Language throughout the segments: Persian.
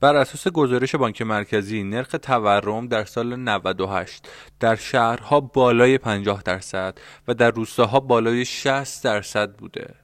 بر اساس گزارش بانک مرکزی نرخ تورم در سال 98 در شهرها بالای 50 درصد و در روستاها بالای 60 درصد بوده.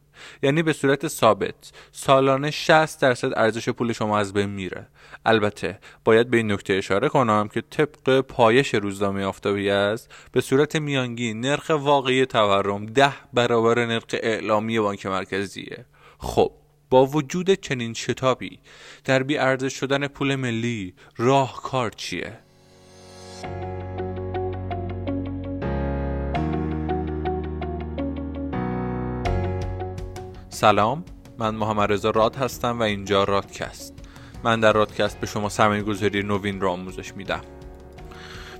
یعنی به صورت ثابت سالانه 60 درصد ارزش پول شما از بین میره. البته باید به این نکته اشاره کنم که طبق پایش روزنامه آفتابی است به صورت میانگین نرخ واقعی تورم ده برابر نرخ اعلامی بانک مرکزیه. خب با وجود چنین شتابی در ارزش شدن پول ملی راهکار چیه؟ سلام من محمد رضا راد هستم و اینجا رادکست. من در رادکست به شما سرمایه گذاری نوین را آموزش میدم.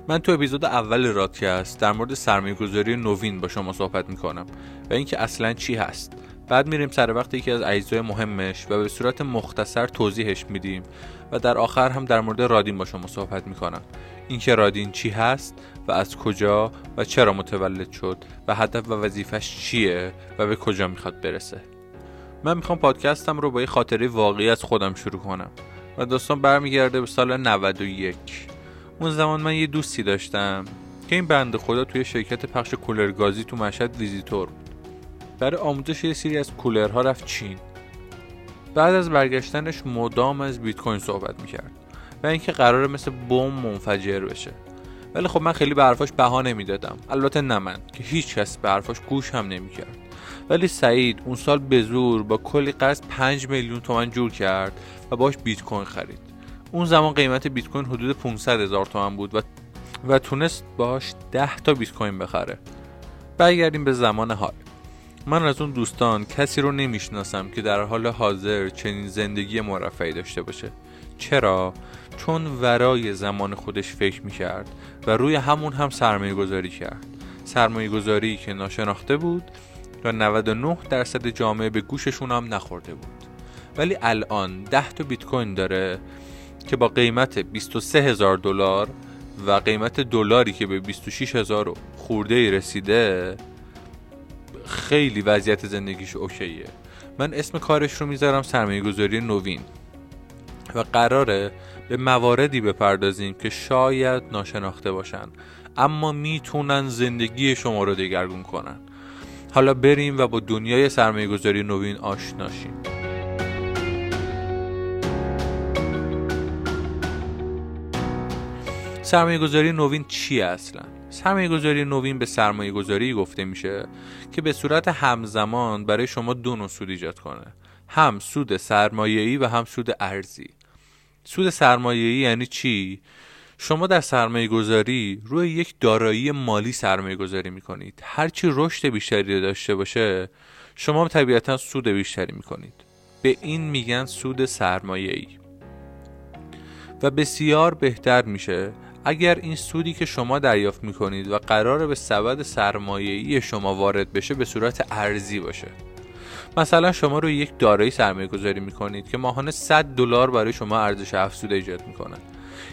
من تو اپیزود اول رادکست در مورد سرمایه گذاری نوین با شما صحبت می‌کنم و اینکه اصلا چی هست. بعد میریم سر وقت یکی از اجزای مهمش و به صورت مختصر توضیحش میدیم و در آخر هم در مورد رادین با شما صحبت می‌کنم. اینکه رادین چی هست و از کجا و چرا متولد شد و هدف و وظیفش چیه و به کجا می‌خواد برسه. من می‌خوام پادکستم رو با یه خاطره واقعی از خودم شروع کنم. و داستان برمیگرده به سال 91 اون زمان من یه دوستی داشتم که این بند خدا توی شرکت پخش کولرگازی تو مشهد ویزیتور بود. برای آموزش یه سری از کولرها رفت چین. بعد از برگشتنش مدام از بیت کوین صحبت می‌کرد و اینکه قراره مثل بم منفجر بشه. ولی خب من خیلی به حرفاش بها نمی‌دادم. البته نه من که هیچ کس به حرفاش گوش هم نمی‌کرد. ولی سعید اون سال به زور با کلی قرض 5 میلیون تومن جور کرد و باش بیت کوین خرید. اون زمان قیمت بیت کوین حدود 500 هزار تومن بود و و تونست باش 10 تا بیت کوین بخره. برگردیم به زمان حال. من از اون دوستان کسی رو نمی‌شناسم که در حال حاضر چنین زندگی مرفعی داشته باشه. چرا؟ چون ورای زمان خودش فکر می‌کرد و روی همون هم سرمایه گذاری کرد. سرمایه گذاری که ناشناخته بود و 99 درصد جامعه به گوششون هم نخورده بود. ولی الان 10 تا بیت کوین داره که با قیمت 23 هزار دلار و قیمت دلاری که به 26 هزار خورده رسیده خیلی وضعیت زندگیش اوکیه. من اسم کارش رو می‌ذارم سرمایه گذاری نوین. و قراره به مواردی بپردازیم که شاید ناشناخته باشن اما می‌تونن زندگی شما رو دگرگون کنن. حالا بریم و با دنیای سرمایه گذاری نوین آشنا شیم. سرمایه گذاری نوین چیه اصلا؟ سرمایه گذاری نوین به سرمایه گذاری گفته میشه که به صورت همزمان برای شما دو نوع سود ایجاد کنه. هم سود سرمایه‌ای و هم سود ارزی. سود سرمایه‌ای یعنی چی؟ شما در سرمایه گذاری روی یک دارایی مالی سرمایه گذاری می کنید هرچی رشد بیشتری داشته باشه شما طبیعتا سود بیشتری می کنید به این میگن سود سرمایه ای و بسیار بهتر میشه اگر این سودی که شما دریافت می کنید و قرار به سبد ای شما وارد بشه به صورت ارزی باشه. مثلا شما روی یک دارایی سرمایه گذاری می کنید که ماهانه 100 دلار برای شما ارزش افزوده ایجاد می کنند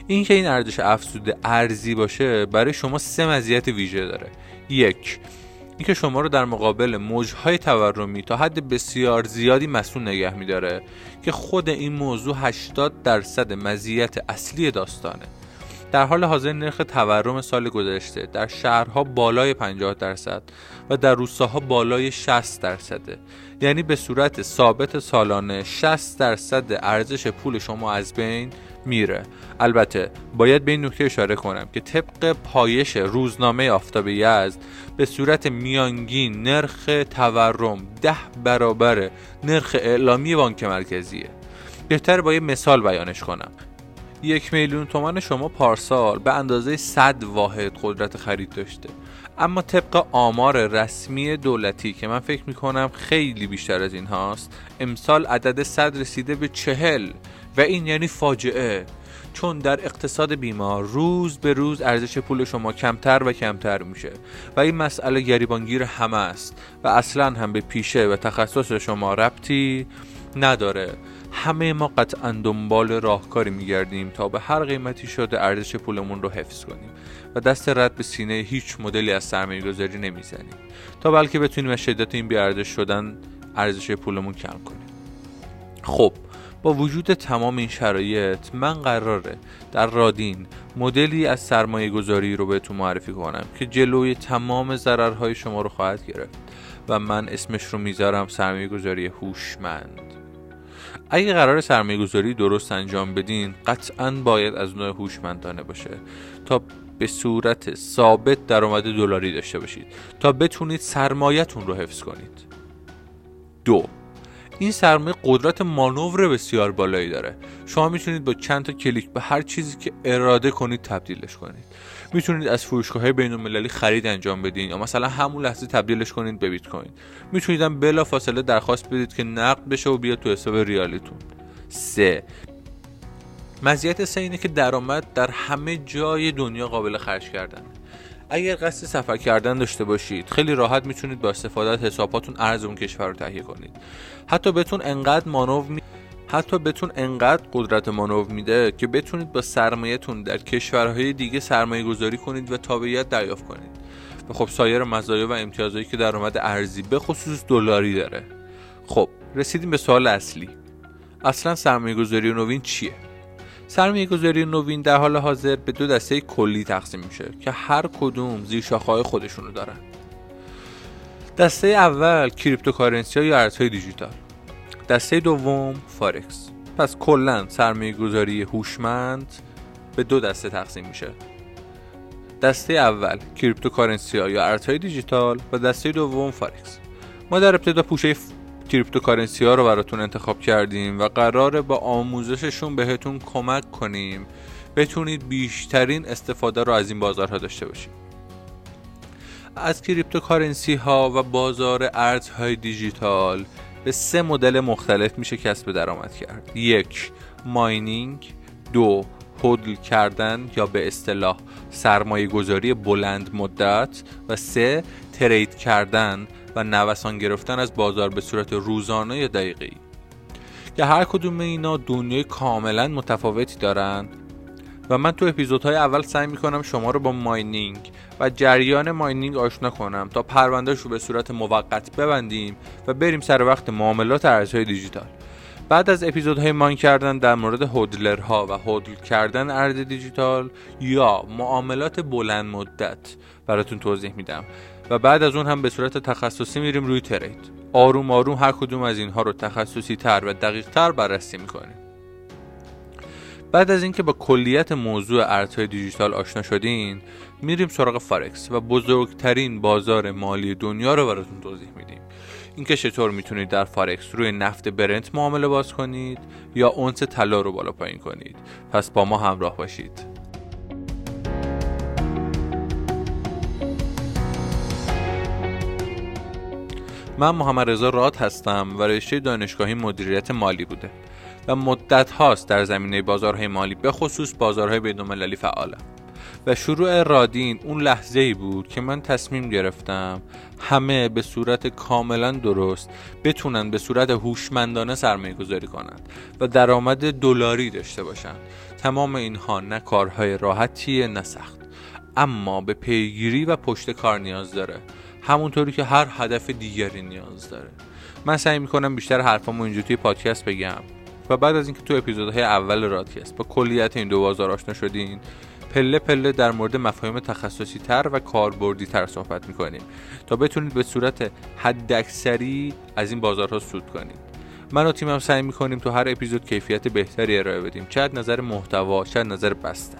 اینکه این ارزش افزوده ارزی باشه برای شما سه مزیت ویژه داره. یک اینکه شما رو در مقابل موجهای تورمی تا حد بسیار زیادی مسئول نگه میداره که خود این موضوع 80 درصد مزیت اصلی داستانه. در حال حاضر نرخ تورم سال گذشته در شهرها بالای 50 درصد و در روستاها بالای 60 درصده یعنی به صورت ثابت سالانه 60 درصد ارزش پول شما از بین میره. البته باید به این نکته اشاره کنم که طبق پایش روزنامه آفتاب یزد به صورت میانگین نرخ تورم ده برابر نرخ اعلامی بانک مرکزیه. بهتر با یه مثال بیانش کنم. یک میلیون تومن شما پارسال به اندازه 100 واحد قدرت خرید داشته. اما طبق آمار رسمی دولتی که من فکر می‌کنم خیلی بیشتر از این هاست امسال عدد صد رسیده به چهل و این یعنی فاجعه. چون در اقتصاد بیمار روز به روز ارزش پول شما کمتر و کمتر میشه و این مسئله گریبانگیر همه است و اصلا هم به پیشه و تخصص شما ربطی نداره. همه ما قطعا دنبال راهکاری میگردیم تا به هر قیمتی شده ارزش پولمون رو حفظ کنیم و دست رد به سینه هیچ مدلی از سرمایه گذاری نمی‌زنیم تا بلکه بتونیم از شدت این بیارزش شدن ارزش پولمون کم کنیم. خب با وجود تمام این شرایط من قراره در رادین مدلی از سرمایه گذاری رو بهتون معرفی کنم که جلوی تمام ضررهای شما رو خواهد گرفت و من اسمش رو می‌ذارم سرمایه گذاری هوشمند. اگه قرار سرمایه گذاری درست انجام بدین قطعا باید از نوع هوشمندانه باشه. تا به صورت ثابت درآمد دلاری داشته باشید. تا بتونید سرمایهتون رو حفظ کنید. دو این سرمایه قدرت مانور بسیار بالایی داره. شما می‌تونید با چند تا کلیک به هر چیزی که اراده کنید تبدیلش کنید. می‌تونید از فروشگاه های بین المللی خرید انجام بدین یا مثلا همون لحظه تبدیلش کنید به بیت کوین. می‌تونید هم بلا فاصله درخواست بدید که نقد بشه و بیاد تو حساب ریالیتون. سه. مزیت سه اینه که درآمد در همه جای دنیا قابل خرج کردن. اگر قصد سفر کردن داشته باشید خیلی راحت می‌تونید با استفاده از حساباتون ارز اون کشور رو تهیه کنید. حتی بهتون انقدر مانو می... حتی بهتون انقدر قدرت مانو میده که بتونید با سرمایهتون در کشورهای دیگه سرمایه گذاری کنید و تابعیت دریافت کنید. و خب سایر مزایا و امتیازهایی که درآمد ارزی به خصوص دلاری داره. خب رسیدیم به سوال اصلی. اصلا سرمایه گذاری نوین چیه؟ سرمایه گذاری نوین در حال حاضر به دو دسته کلی تقسیم میشه که هر کدوم زیر شاخه‌های خودشونو دارن. دسته اول cryptocurrency یا ارزهای دیجیتال؟ دسته دوم فارکس پس کلا سرمایه گذاری هوشمند به دو دسته تقسیم میشه. دسته اول cryptocurrency یا ارزهای دیجیتال و دسته دوم فارکس ما در ابتدا پوشه cryptocurrency ها رو براتون انتخاب کردیم و قراره با آموزششون بهتون کمک کنیم بتونید بیشترین استفاده رو از این بازارها داشته باشید. از cryptocurrency ها و بازار ارزهای دیجیتال به سه مدل مختلف میشه کسب درآمد کرد. یک mining. دو hodl کردن یا به اصطلاح سرمایه گذاری بلند مدت. و سه ترید کردن و نوسان گرفتن از بازار به صورت روزانه یا دقیقی که هر کدوم اینا دنیای کاملا متفاوتی دارن. و من تو اپیزودهای اول سعی می‌کنم شما رو با ماینینگ و جریان ماینینگ آشنا کنم تا پروندهش رو به صورت موقت ببندیم و بریم سر وقت معاملات ارزهای دیجیتال. بعد از اپیزودهای مان کردن در مورد هودلرها و هودل کردن ارز دیجیتال یا معاملات بلند مدت براتون توضیح میدم. و بعد از اون هم به صورت تخصصی میریم روی trade. آروم آروم هر کدوم از اینها رو تخصصی تر و دقیق تر بررسی می‌کنیم. بعد از اینکه با کلیت موضوع ارزهای دیجیتال آشنا شدین میریم سراغ فارکس و بزرگترین بازار مالی دنیا رو براتون توضیح میدیم. اینکه چطور می‌تونید در فارکس روی نفت برنت معامله باز کنید یا اونس طلا رو بالا پایین کنید. پس با ما همراه باشید. من محمد رضا راد هستم و رشته دانشگاهی مدیریت مالی بوده. و مدت هاست در زمینه بازارهای مالی به خصوص بازارهای بینالمللی فعالم و شروع رادین اون لحظه ای بود که من تصمیم گرفتم همه به صورت کاملا درست بتونن به صورت هوشمندانه سرمایه گذاری کنند و درآمد دلاری داشته باشند. تمام اینها نه کارهای راحتیه نه سخت. اما به پیگیری و پشت کار نیاز داره. همونطوری که هر هدف دیگری نیاز داره. من سعی می‌کنم بیشتر حرفامو اینجا توی پادکست بگم. و بعد از اینکه تو اپیزودهای اول رادکست با کلیت این دو بازار آشنا شدین پله پله در مورد مفاهیم تخصصی تر و کاربردی تر صحبت می‌کنیم تا بتونید به صورت حداکثری از این بازارها سود کنید. من و تیمم سعی می‌کنیم تو هر اپیزود کیفیت بهتری ارائه بدیم. چه نظر محتوا چه نظر بستر.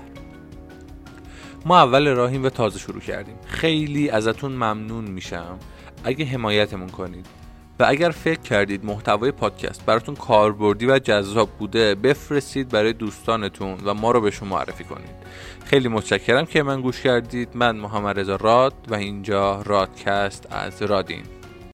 ما اول راهیم و تازه شروع کردیم. خیلی ازتون ممنون میشم. اگه حمایتمون کنید. و اگر فکر کردید محتوای پادکست براتون کاربردی و جذاب بوده بفرستید برای دوستانتون و ما رو به شما معرفی کنید. خیلی متشکرم که من گوش کردید. من محمد رضا راد و اینجا رادکست از رادین.